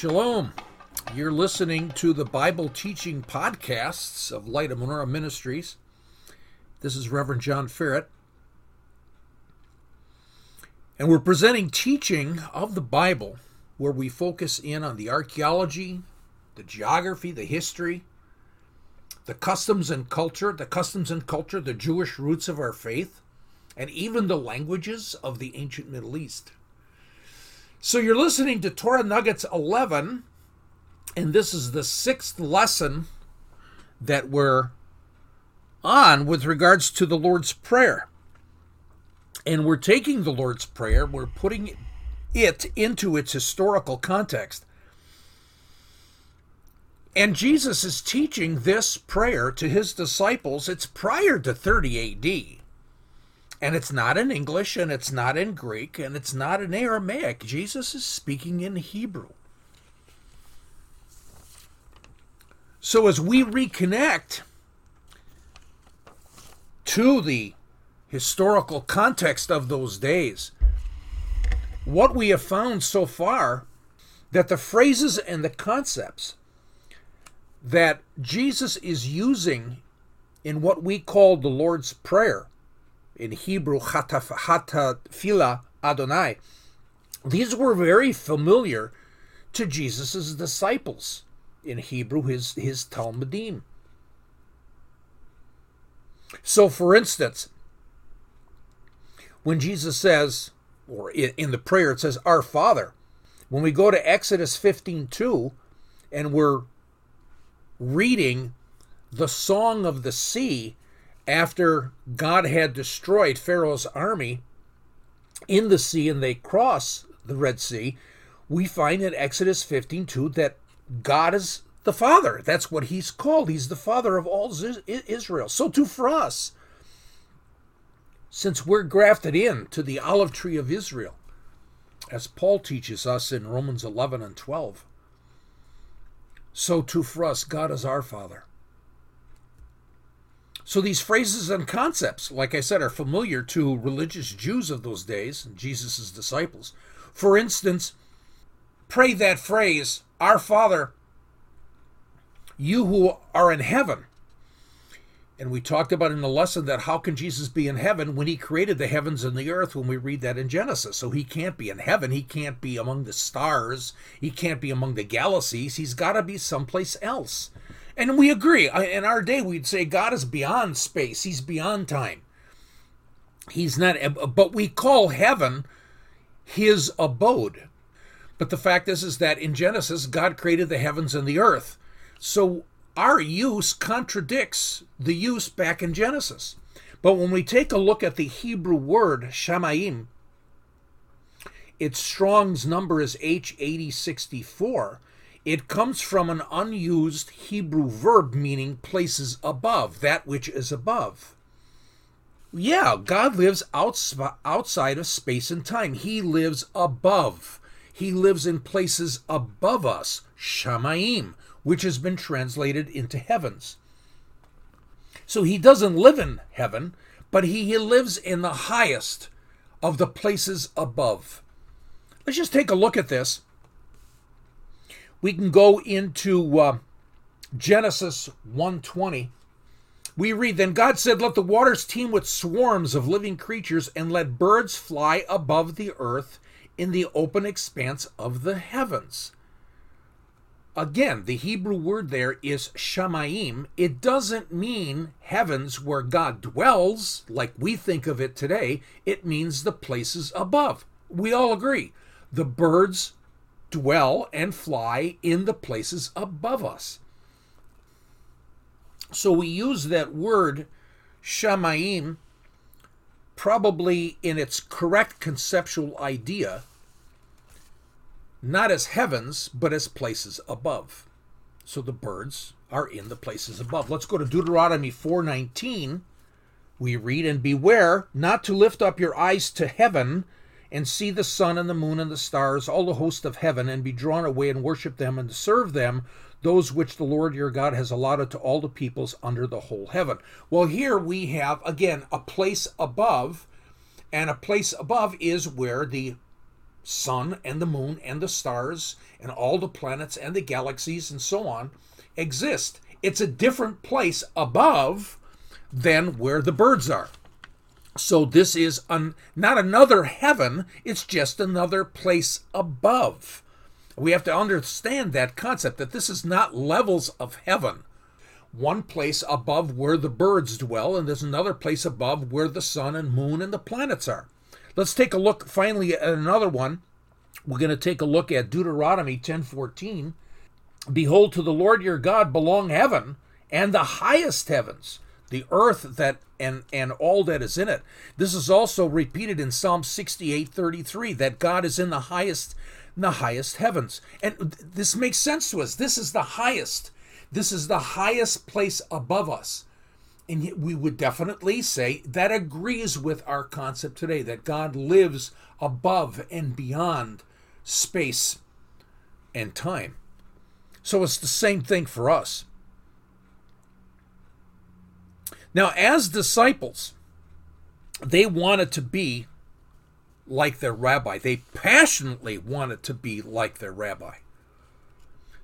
Shalom. You're listening to the Bible teaching podcasts of Light of Menorah Ministries. This is Reverend John Ferret. And we're presenting teaching of the Bible where we focus in on the archaeology, the geography, the history, the customs and culture, the customs and culture, the Jewish roots of our faith, and even the languages of the ancient Middle East. So you're listening to Torah Nuggets 11, and this is the sixth lesson that we're on with regards to the Lord's Prayer. And we're taking the Lord's Prayer, we're putting it into its historical context. And Jesus is teaching this prayer to his disciples. It's prior to 30 AD. And it's not in English, and it's not in Greek, and it's not in Aramaic. Jesus is speaking in Hebrew. So as we reconnect to the historical context of those days, what we have found so far that the phrases and the concepts that Jesus is using in what we call the Lord's Prayer in Hebrew, Ha Tefillah Adonai. These were very familiar to Jesus' disciples. In Hebrew, his, his Talmidim. So, for instance, when Jesus says, or in the prayer, it says, Our Father, when we go to Exodus 15 2, and we're reading the Song of the Sea, after God had destroyed Pharaoh's army in the sea and they cross the Red Sea, we find in Exodus 15:2 that God is the Father. That's what he's called. He's the Father of all Israel. So too for us. Since we're grafted in to the olive tree of Israel, as Paul teaches us in Romans 11 and 12, so too for us, God is our Father. So these phrases and concepts, like I said, are familiar to religious Jews of those days and Jesus' disciples. For instance, pray that phrase, Our Father, you who are in heaven. And we talked about in the lesson that how can Jesus be in heaven when he created the heavens and the earth when we read that in Genesis? So he can't be in heaven. He can't be among the stars. He can't be among the galaxies. He's got to be someplace else. And we agree. In our day, we'd say God is beyond space, He's beyond time. He's not, but we call heaven His abode. But the fact is, is that in Genesis, God created the heavens and the earth. So our use contradicts the use back in Genesis. But when we take a look at the Hebrew word shamayim, its Strong's number is H8064. It comes from an unused Hebrew verb meaning places above, that which is above. Yeah, God lives outside of space and time. He lives above. He lives in places above us, Shamayim, which has been translated into heavens. So he doesn't live in heaven, but he lives in the highest of the places above. Let's just take a look at this we can go into uh, Genesis 120. We read, Then God said, Let the waters teem with swarms of living creatures, and let birds fly above the earth in the open expanse of the heavens. Again, the Hebrew word there is shamayim. It doesn't mean heavens where God dwells, like we think of it today. It means the places above. We all agree. The birds dwell and fly in the places above us. So we use that word shamayim probably in its correct conceptual idea, not as heavens, but as places above. So the birds are in the places above. Let's go to Deuteronomy 4:19. We read and beware not to lift up your eyes to heaven and see the sun and the moon and the stars, all the host of heaven, and be drawn away and worship them and serve them, those which the Lord your God has allotted to all the peoples under the whole heaven. Well, here we have, again, a place above, and a place above is where the sun and the moon and the stars and all the planets and the galaxies and so on exist. It's a different place above than where the birds are. So this is an, not another heaven, it's just another place above. We have to understand that concept that this is not levels of heaven. One place above where the birds dwell, and there's another place above where the sun and moon and the planets are. Let's take a look finally at another one. We're going to take a look at Deuteronomy 10:14. Behold, to the Lord your God belong heaven and the highest heavens, the earth that and and all that is in it. This is also repeated in Psalm 68:33 that God is in the highest in the highest heavens. And this makes sense to us. This is the highest. This is the highest place above us. And we would definitely say that agrees with our concept today that God lives above and beyond space and time. So it's the same thing for us. Now, as disciples, they wanted to be like their rabbi. They passionately wanted to be like their rabbi.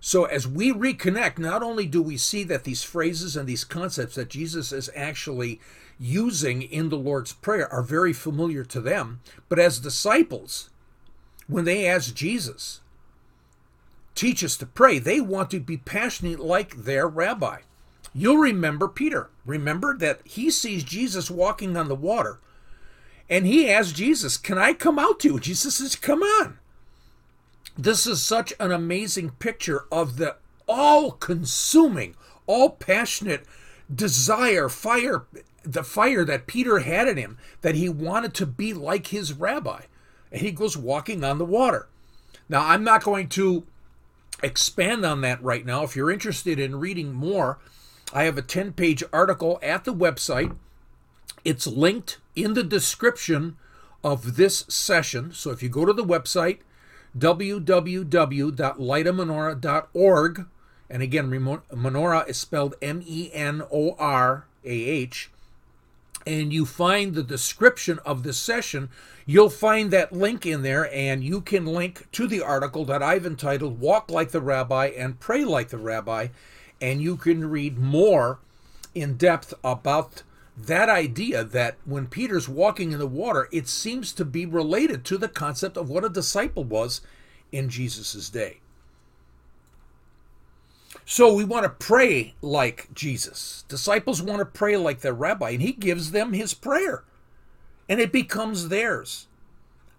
So, as we reconnect, not only do we see that these phrases and these concepts that Jesus is actually using in the Lord's Prayer are very familiar to them, but as disciples, when they ask Jesus, teach us to pray, they want to be passionate like their rabbi. You'll remember Peter. Remember that he sees Jesus walking on the water and he asks Jesus, Can I come out to you? Jesus says, Come on. This is such an amazing picture of the all consuming, all passionate desire, fire, the fire that Peter had in him, that he wanted to be like his rabbi. And he goes walking on the water. Now, I'm not going to expand on that right now. If you're interested in reading more, I have a 10 page article at the website. It's linked in the description of this session. So if you go to the website, www.lightofmenorah.org, and again, menorah is spelled M E N O R A H, and you find the description of this session, you'll find that link in there, and you can link to the article that I've entitled Walk Like the Rabbi and Pray Like the Rabbi, and you can read more in depth about that idea that when Peter's walking in the water, it seems to be related to the concept of what a disciple was in Jesus' day. So we want to pray like Jesus. Disciples want to pray like their rabbi, and he gives them his prayer, and it becomes theirs.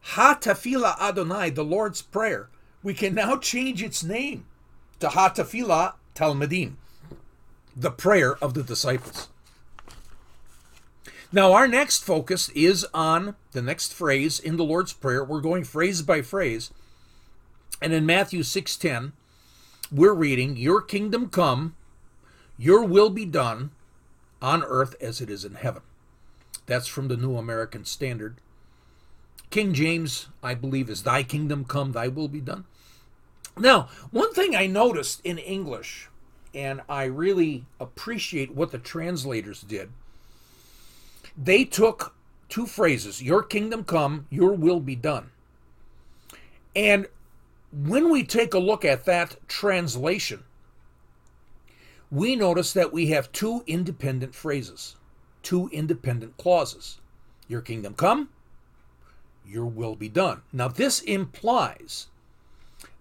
Ha Tefillah Adonai, the Lord's Prayer. We can now change its name to Ha Talmidim, the prayer of the disciples. Now, our next focus is on the next phrase in the Lord's Prayer. We're going phrase by phrase. And in Matthew 6:10, we're reading, "Your kingdom come, your will be done on earth as it is in heaven." That's from the New American Standard. King James, I believe, is "Thy kingdom come, thy will be done." Now, one thing I noticed in English, and I really appreciate what the translators did they took two phrases Your kingdom come, your will be done. And when we take a look at that translation, we notice that we have two independent phrases, two independent clauses. Your kingdom come, your will be done. Now, this implies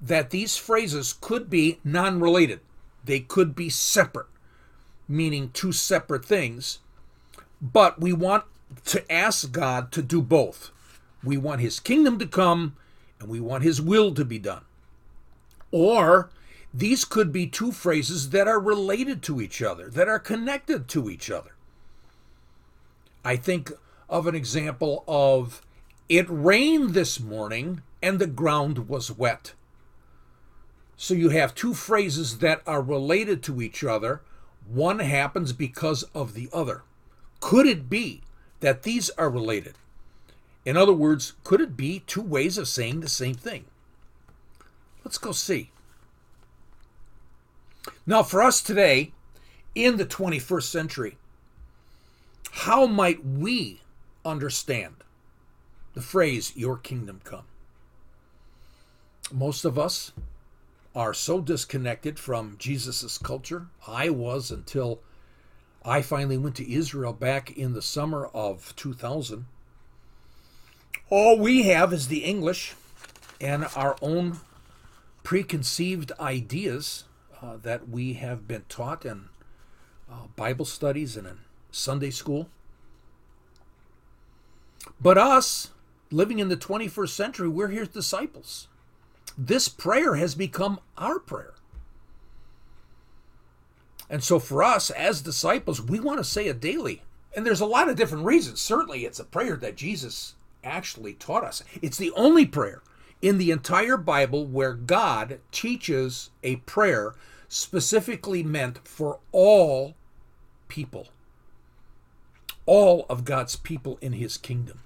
that these phrases could be non related, they could be separate, meaning two separate things but we want to ask God to do both. We want His kingdom to come and we want His will to be done. Or these could be two phrases that are related to each other, that are connected to each other. I think of an example of it rained this morning and the ground was wet. So you have two phrases that are related to each other. One happens because of the other. Could it be that these are related? In other words, could it be two ways of saying the same thing? Let's go see. Now, for us today, in the 21st century, how might we understand the phrase, Your kingdom come? Most of us are so disconnected from Jesus' culture. I was until I finally went to Israel back in the summer of 2000. All we have is the English and our own preconceived ideas uh, that we have been taught in uh, Bible studies and in Sunday school. But us, living in the 21st century, we're his disciples. This prayer has become our prayer. And so for us as disciples, we want to say it daily. And there's a lot of different reasons. Certainly, it's a prayer that Jesus actually taught us. It's the only prayer in the entire Bible where God teaches a prayer specifically meant for all people, all of God's people in his kingdom.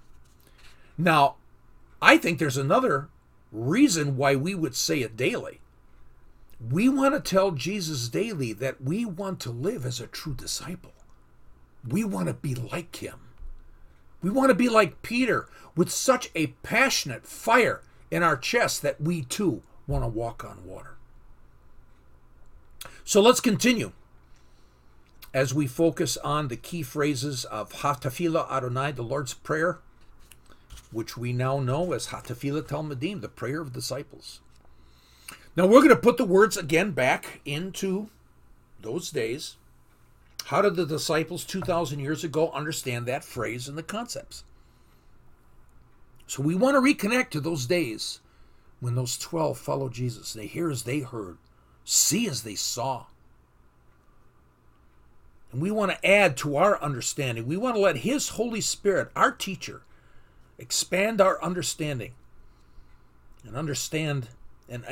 Now, I think there's another reason why we would say it daily. We want to tell Jesus daily that we want to live as a true disciple. We want to be like him. We want to be like Peter with such a passionate fire in our chest that we too want to walk on water. So let's continue as we focus on the key phrases of Ha Tefillah Adonai, the Lord's Prayer, which we now know as Hatafila Talmidim, the prayer of disciples. Now we're going to put the words again back into those days. How did the disciples 2,000 years ago understand that phrase and the concepts? So we want to reconnect to those days when those 12 followed Jesus. They hear as they heard, see as they saw. And we want to add to our understanding. We want to let His Holy Spirit, our teacher, expand our understanding and understand and,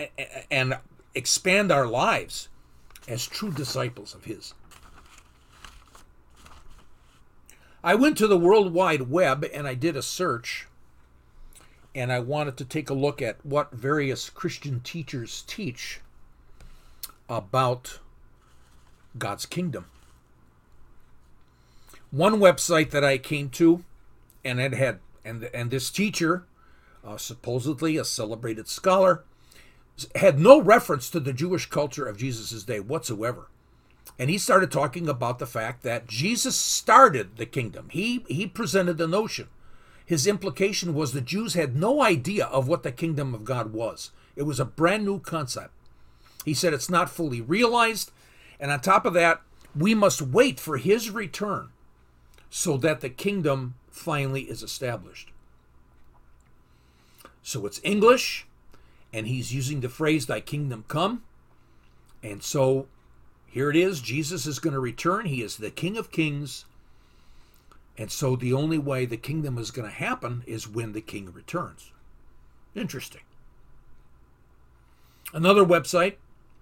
and expand our lives as true disciples of His. I went to the World Wide Web and I did a search and I wanted to take a look at what various Christian teachers teach about God's kingdom. One website that I came to, and it had, and and this teacher, uh, supposedly a celebrated scholar, had no reference to the Jewish culture of Jesus' day whatsoever. And he started talking about the fact that Jesus started the kingdom. He he presented the notion his implication was the Jews had no idea of what the kingdom of God was. It was a brand new concept. He said it's not fully realized. And on top of that, we must wait for his return so that the kingdom finally is established. So it's English, and he's using the phrase, Thy kingdom come. And so here it is Jesus is going to return. He is the King of kings and so the only way the kingdom is going to happen is when the king returns. Interesting. Another website,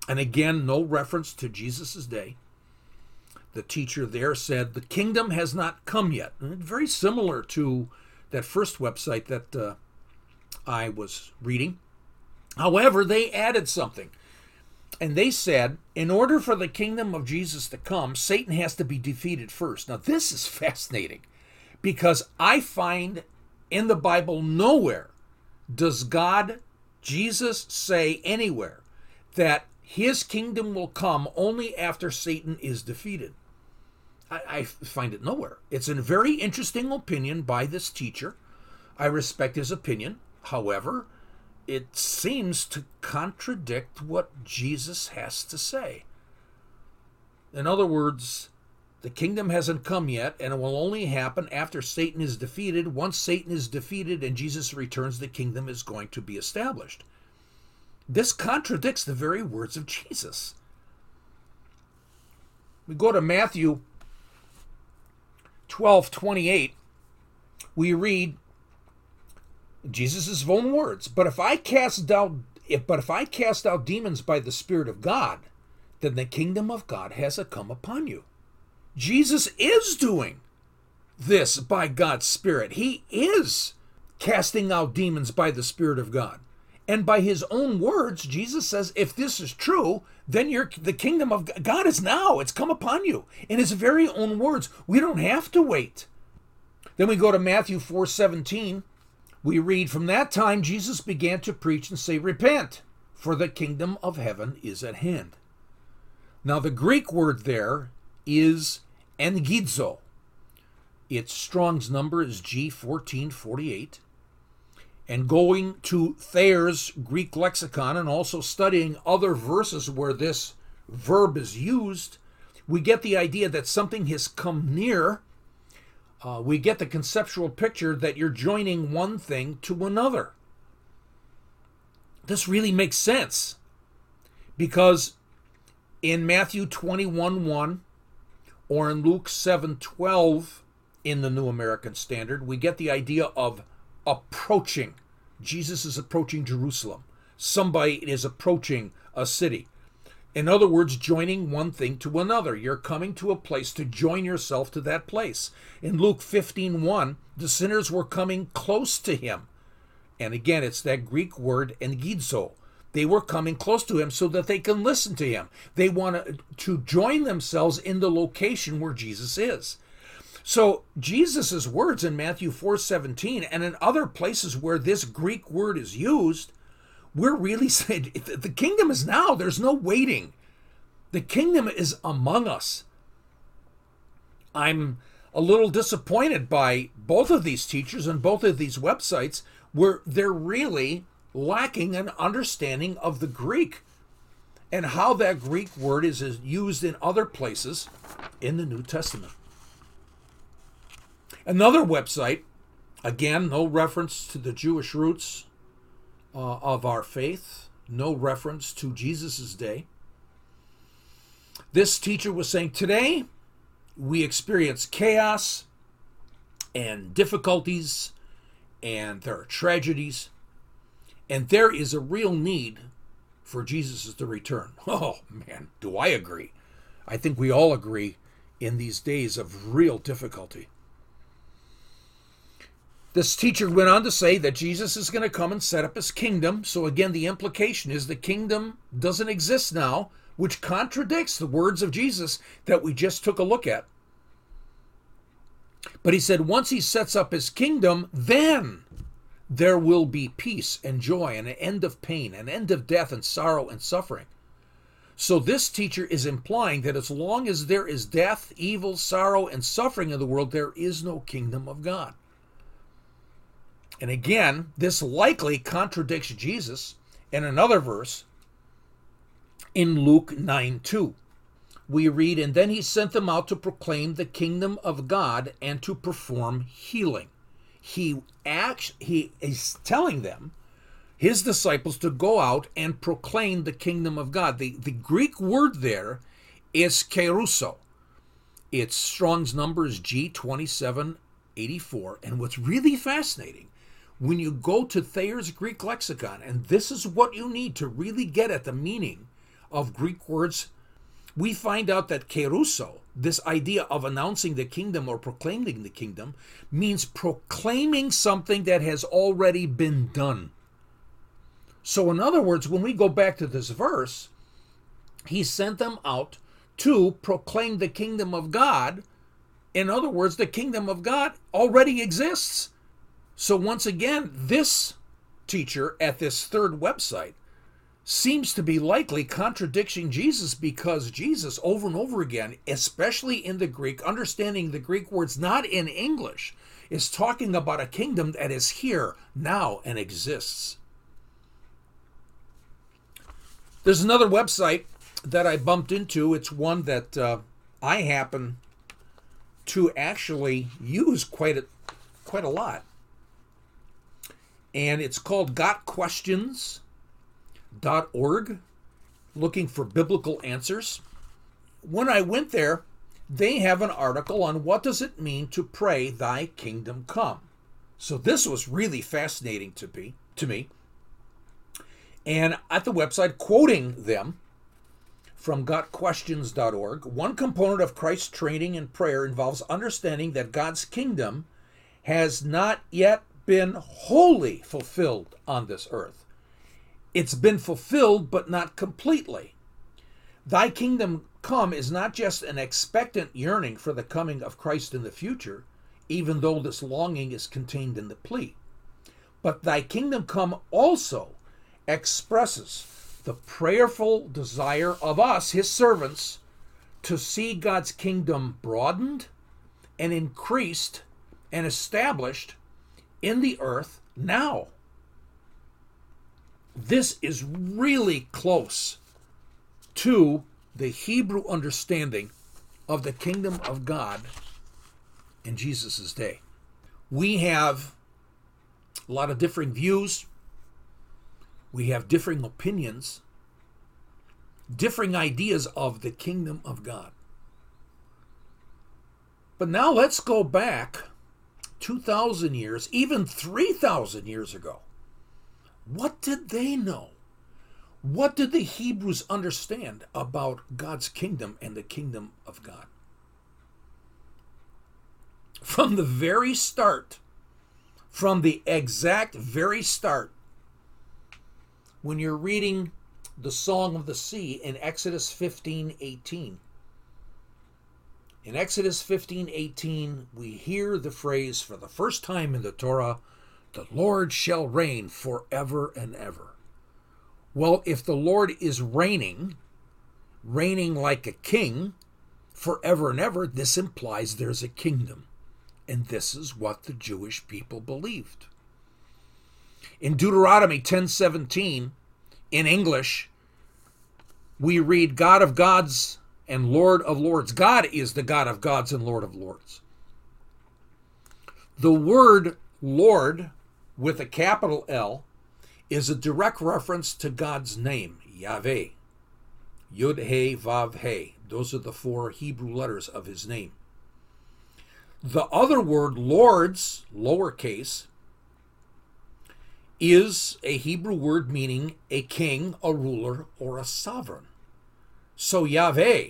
and again, no reference to Jesus' day. The teacher there said, The kingdom has not come yet. And very similar to that first website that uh, I was reading. However, they added something. And they said, in order for the kingdom of Jesus to come, Satan has to be defeated first. Now, this is fascinating because I find in the Bible nowhere does God, Jesus, say anywhere that his kingdom will come only after Satan is defeated. I, I find it nowhere. It's a very interesting opinion by this teacher. I respect his opinion. However, it seems to contradict what Jesus has to say. In other words, the kingdom hasn't come yet, and it will only happen after Satan is defeated. Once Satan is defeated and Jesus returns, the kingdom is going to be established. This contradicts the very words of Jesus. We go to Matthew 12 28. We read, Jesus' own words. But if I cast out if but if I cast out demons by the Spirit of God, then the kingdom of God has come upon you. Jesus is doing this by God's Spirit. He is casting out demons by the Spirit of God. And by his own words, Jesus says, if this is true, then you the kingdom of God is now. It's come upon you. In his very own words. We don't have to wait. Then we go to Matthew 4 17 We read, From that time Jesus began to preach and say, Repent, for the kingdom of heaven is at hand. Now, the Greek word there is engidzo. Its Strong's number is G1448. And going to Thayer's Greek lexicon and also studying other verses where this verb is used, we get the idea that something has come near. Uh, we get the conceptual picture that you're joining one thing to another. This really makes sense because in Matthew 21 1 or in Luke 7 12 in the New American Standard, we get the idea of approaching. Jesus is approaching Jerusalem. Somebody is approaching a city. In other words, joining one thing to another. You're coming to a place to join yourself to that place. In Luke 15 1, the sinners were coming close to him. And again, it's that Greek word engidzo. They were coming close to him so that they can listen to him. They want to join themselves in the location where Jesus is. So Jesus' words in Matthew 4:17 and in other places where this Greek word is used we're really saying the kingdom is now. There's no waiting. The kingdom is among us. I'm a little disappointed by both of these teachers and both of these websites where they're really lacking an understanding of the Greek and how that Greek word is used in other places in the New Testament. Another website, again, no reference to the Jewish roots uh, of our faith, no reference to Jesus' day. This teacher was saying today we experience chaos and difficulties, and there are tragedies, and there is a real need for Jesus to return. Oh man, do I agree? I think we all agree in these days of real difficulty. This teacher went on to say that Jesus is going to come and set up his kingdom. So, again, the implication is the kingdom doesn't exist now, which contradicts the words of Jesus that we just took a look at. But he said, once he sets up his kingdom, then there will be peace and joy and an end of pain, an end of death and sorrow and suffering. So, this teacher is implying that as long as there is death, evil, sorrow, and suffering in the world, there is no kingdom of God. And again, this likely contradicts Jesus in another verse in Luke 9 2. We read, And then he sent them out to proclaim the kingdom of God and to perform healing. He acts, he is telling them, his disciples, to go out and proclaim the kingdom of God. The, the Greek word there is kerusso. Its Strong's number is G2784. And what's really fascinating when you go to Thayer's Greek lexicon, and this is what you need to really get at the meaning of Greek words, we find out that kerusso, this idea of announcing the kingdom or proclaiming the kingdom, means proclaiming something that has already been done. So, in other words, when we go back to this verse, he sent them out to proclaim the kingdom of God. In other words, the kingdom of God already exists. So, once again, this teacher at this third website seems to be likely contradicting Jesus because Jesus, over and over again, especially in the Greek, understanding the Greek words not in English, is talking about a kingdom that is here now and exists. There's another website that I bumped into. It's one that uh, I happen to actually use quite a quite a lot and it's called gotquestions.org, looking for biblical answers. When I went there, they have an article on what does it mean to pray thy kingdom come. So this was really fascinating to be to me. And at the website quoting them from gotquestions.org, one component of Christ's training and prayer involves understanding that God's kingdom has not yet been wholly fulfilled on this earth. It's been fulfilled, but not completely. Thy kingdom come is not just an expectant yearning for the coming of Christ in the future, even though this longing is contained in the plea, But thy kingdom come also expresses the prayerful desire of us, his servants, to see God's kingdom broadened and increased and established in the earth now. This is really close to the Hebrew understanding of the kingdom of God in Jesus' day. We have a lot of differing views, we have differing opinions, differing ideas of the kingdom of God. But now let's go back 2,000 years, even 3,000 years ago. What did they know? What did the Hebrews understand about God's kingdom and the kingdom of God? From the very start, from the exact very start, when you're reading the Song of the Sea in Exodus 15 18, in Exodus 15 18, we hear the phrase for the first time in the Torah, the Lord shall reign forever and ever. Well, if the Lord is reigning, reigning like a king forever and ever, this implies there's a kingdom. And this is what the Jewish people believed. In Deuteronomy 10:17, in English, we read God of gods and Lord of lords. God is the God of gods and Lord of lords. The word Lord with a capital L is a direct reference to God's name, Yahweh. Yud He Vav He. Those are the four Hebrew letters of his name. The other word, lords, lowercase, is a Hebrew word meaning a king, a ruler, or a sovereign. So Yahweh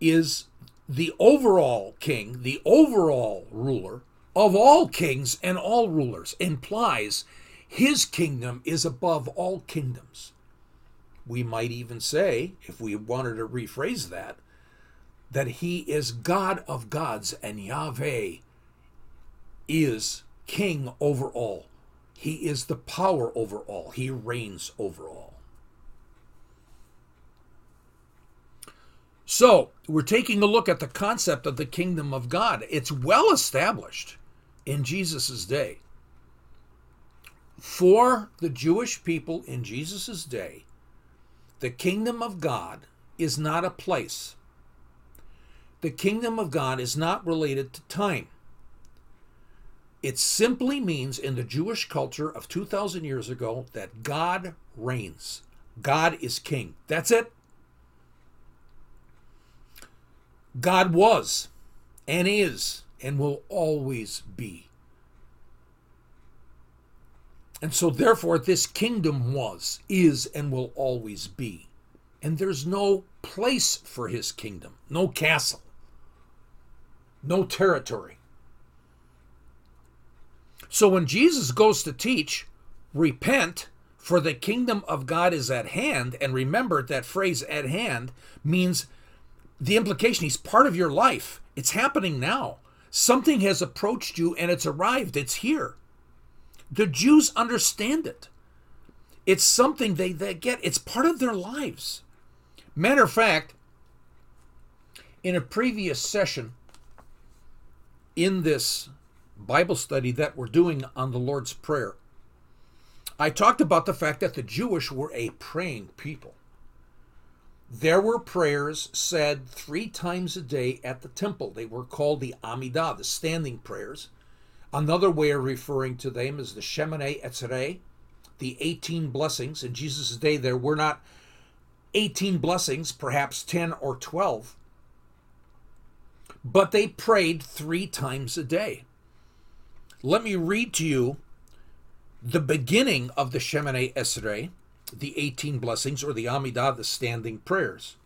is the overall king, the overall ruler of all kings and all rulers, implies his kingdom is above all kingdoms. We might even say, if we wanted to rephrase that, that he is God of gods and Yahweh is king over all. He is the power over all. He reigns over all. So, we're taking a look at the concept of the kingdom of God. It's well established in Jesus' day for the Jewish people in Jesus' day, the kingdom of God is not a place. The kingdom of God is not related to time. It simply means in the Jewish culture of 2,000 years ago that God reigns. God is king. That's it. God was and is and will always be. And so, therefore, this kingdom was, is, and will always be. And there's no place for his kingdom, no castle, no territory. So, when Jesus goes to teach, repent, for the kingdom of God is at hand, and remember that phrase at hand means the implication he's part of your life. It's happening now. Something has approached you and it's arrived, it's here. The Jews understand it. It's something they, they get, it's part of their lives. Matter of fact, in a previous session in this Bible study that we're doing on the Lord's Prayer, I talked about the fact that the Jewish were a praying people. There were prayers said three times a day at the temple. They were called the Amidah, the standing prayers. Another way of referring to them is the Shemoneh Esrei, the 18 blessings. In Jesus' day, there were not 18 blessings, perhaps 10 or 12, but they prayed three times a day. Let me read to you the beginning of the Shemoneh Esrei, the 18 blessings, or the Amidah, the standing prayers.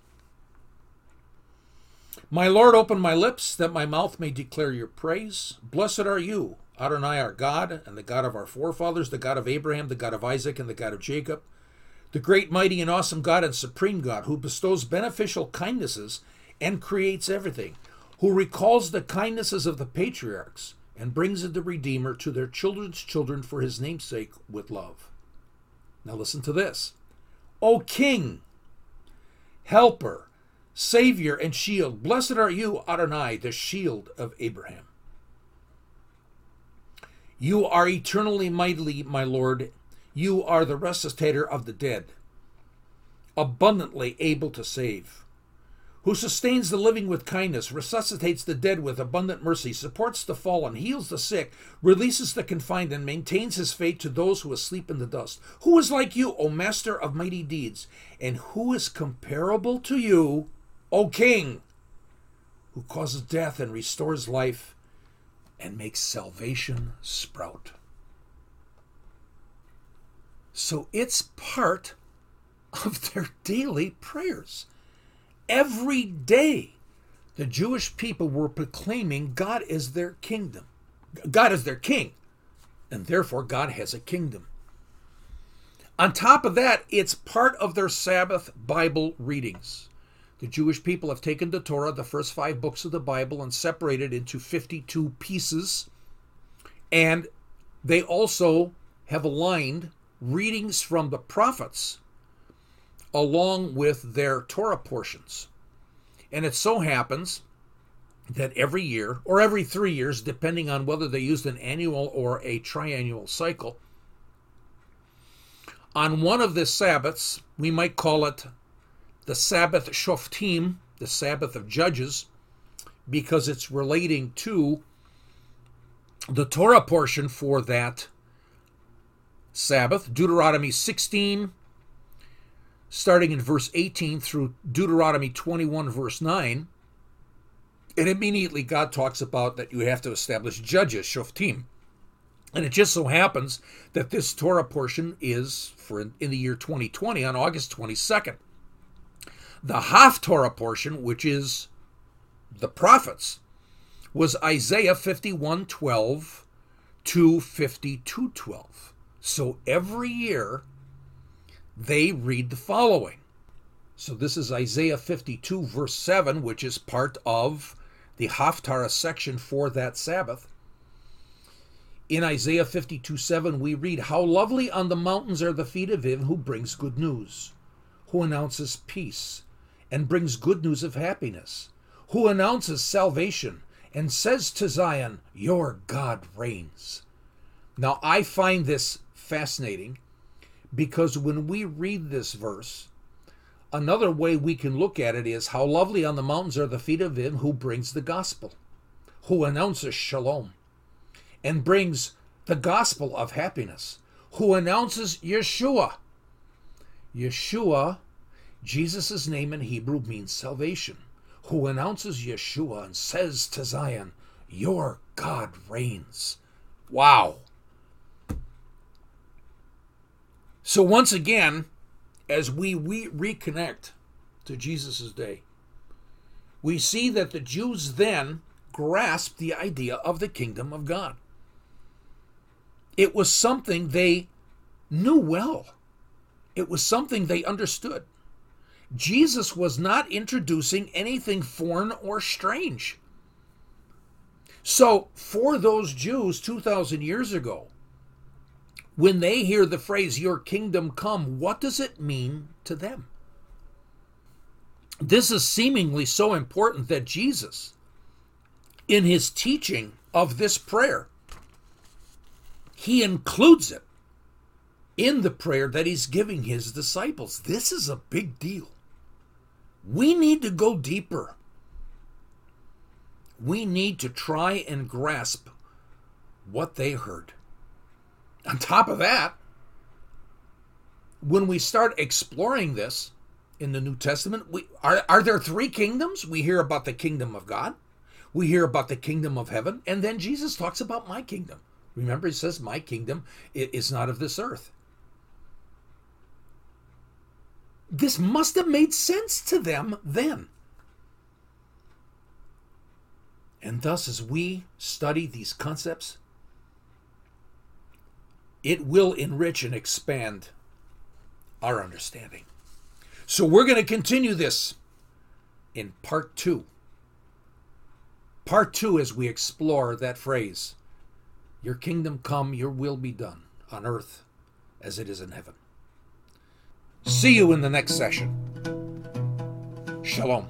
My Lord, open my lips that my mouth may declare your praise. Blessed are you, Adonai, our God, and the God of our forefathers, the God of Abraham, the God of Isaac, and the God of Jacob, the great, mighty, and awesome God and supreme God, who bestows beneficial kindnesses and creates everything, who recalls the kindnesses of the patriarchs and brings in the Redeemer to their children's children for his namesake with love. Now listen to this. O King, Helper, Savior, and Shield, blessed are you, Adonai, the shield of Abraham. You are eternally mighty, my Lord. You are the resuscitator of the dead, abundantly able to save who sustains the living with kindness, resuscitates the dead with abundant mercy, supports the fallen, heals the sick, releases the confined, and maintains his fate to those who asleep in the dust. Who is like you, O Master of mighty deeds? And who is comparable to you, O King, who causes death and restores life and makes salvation sprout? So it's part of their daily prayers. Every day, the Jewish people were proclaiming God is their kingdom. God is their king, and therefore God has a kingdom. On top of that, it's part of their Sabbath Bible readings. The Jewish people have taken the Torah, the first five books of the Bible, and separated it into 52 pieces. And they also have aligned readings from the prophets along with their Torah portions. And it so happens that every year, or every three years, depending on whether they used an annual or a triannual cycle, on one of the Sabbaths, we might call it the Sabbath Shoftim, the Sabbath of Judges, because it's relating to the Torah portion for that Sabbath, Deuteronomy 16, starting in verse 18 through Deuteronomy 21, verse 9. And immediately God talks about that you have to establish judges, shoftim. And it just so happens that this Torah portion is for in, the year 2020 on August 22nd. The Haftorah portion, which is the prophets, was Isaiah 51:12 to 52:12. So every year they read the following. So this is Isaiah 52, verse 7, which is part of the Haftarah section for that Sabbath. In Isaiah 52, 7, we read, How lovely on the mountains are the feet of him who brings good news, who announces peace, and brings good news of happiness, who announces salvation, and says to Zion, Your God reigns. Now, I find this fascinating because when we read this verse, another way we can look at it is how lovely on the mountains are the feet of him who brings the gospel, who announces shalom, and brings the gospel of happiness, who announces Yeshua. Yeshua, Jesus' name in Hebrew means salvation, who announces Yeshua and says to Zion, Your God reigns. Wow. So once again, as we, we reconnect to Jesus' day, we see that the Jews then grasped the idea of the kingdom of God. It was something they knew well, it was something they understood. Jesus was not introducing anything foreign or strange. So, for those Jews 2,000 years ago, when they hear the phrase, Your kingdom come, what does it mean to them? This is seemingly so important that Jesus, in his teaching of this prayer, he includes it in the prayer that he's giving his disciples. This is a big deal. We need to go deeper. We need to try and grasp what they heard. On top of that, when we start exploring this in the New Testament, we are, are there three kingdoms? We hear about the kingdom of God, we hear about the kingdom of heaven, and then Jesus talks about my kingdom. Remember, he says, My kingdom is not of this earth. This must have made sense to them then. And thus, as we study these concepts, it will enrich and expand our understanding. So we're going to continue this in part two. Part two, as we explore that phrase, Your kingdom come, your will be done on earth as it is in heaven. See you in the next session. Shalom.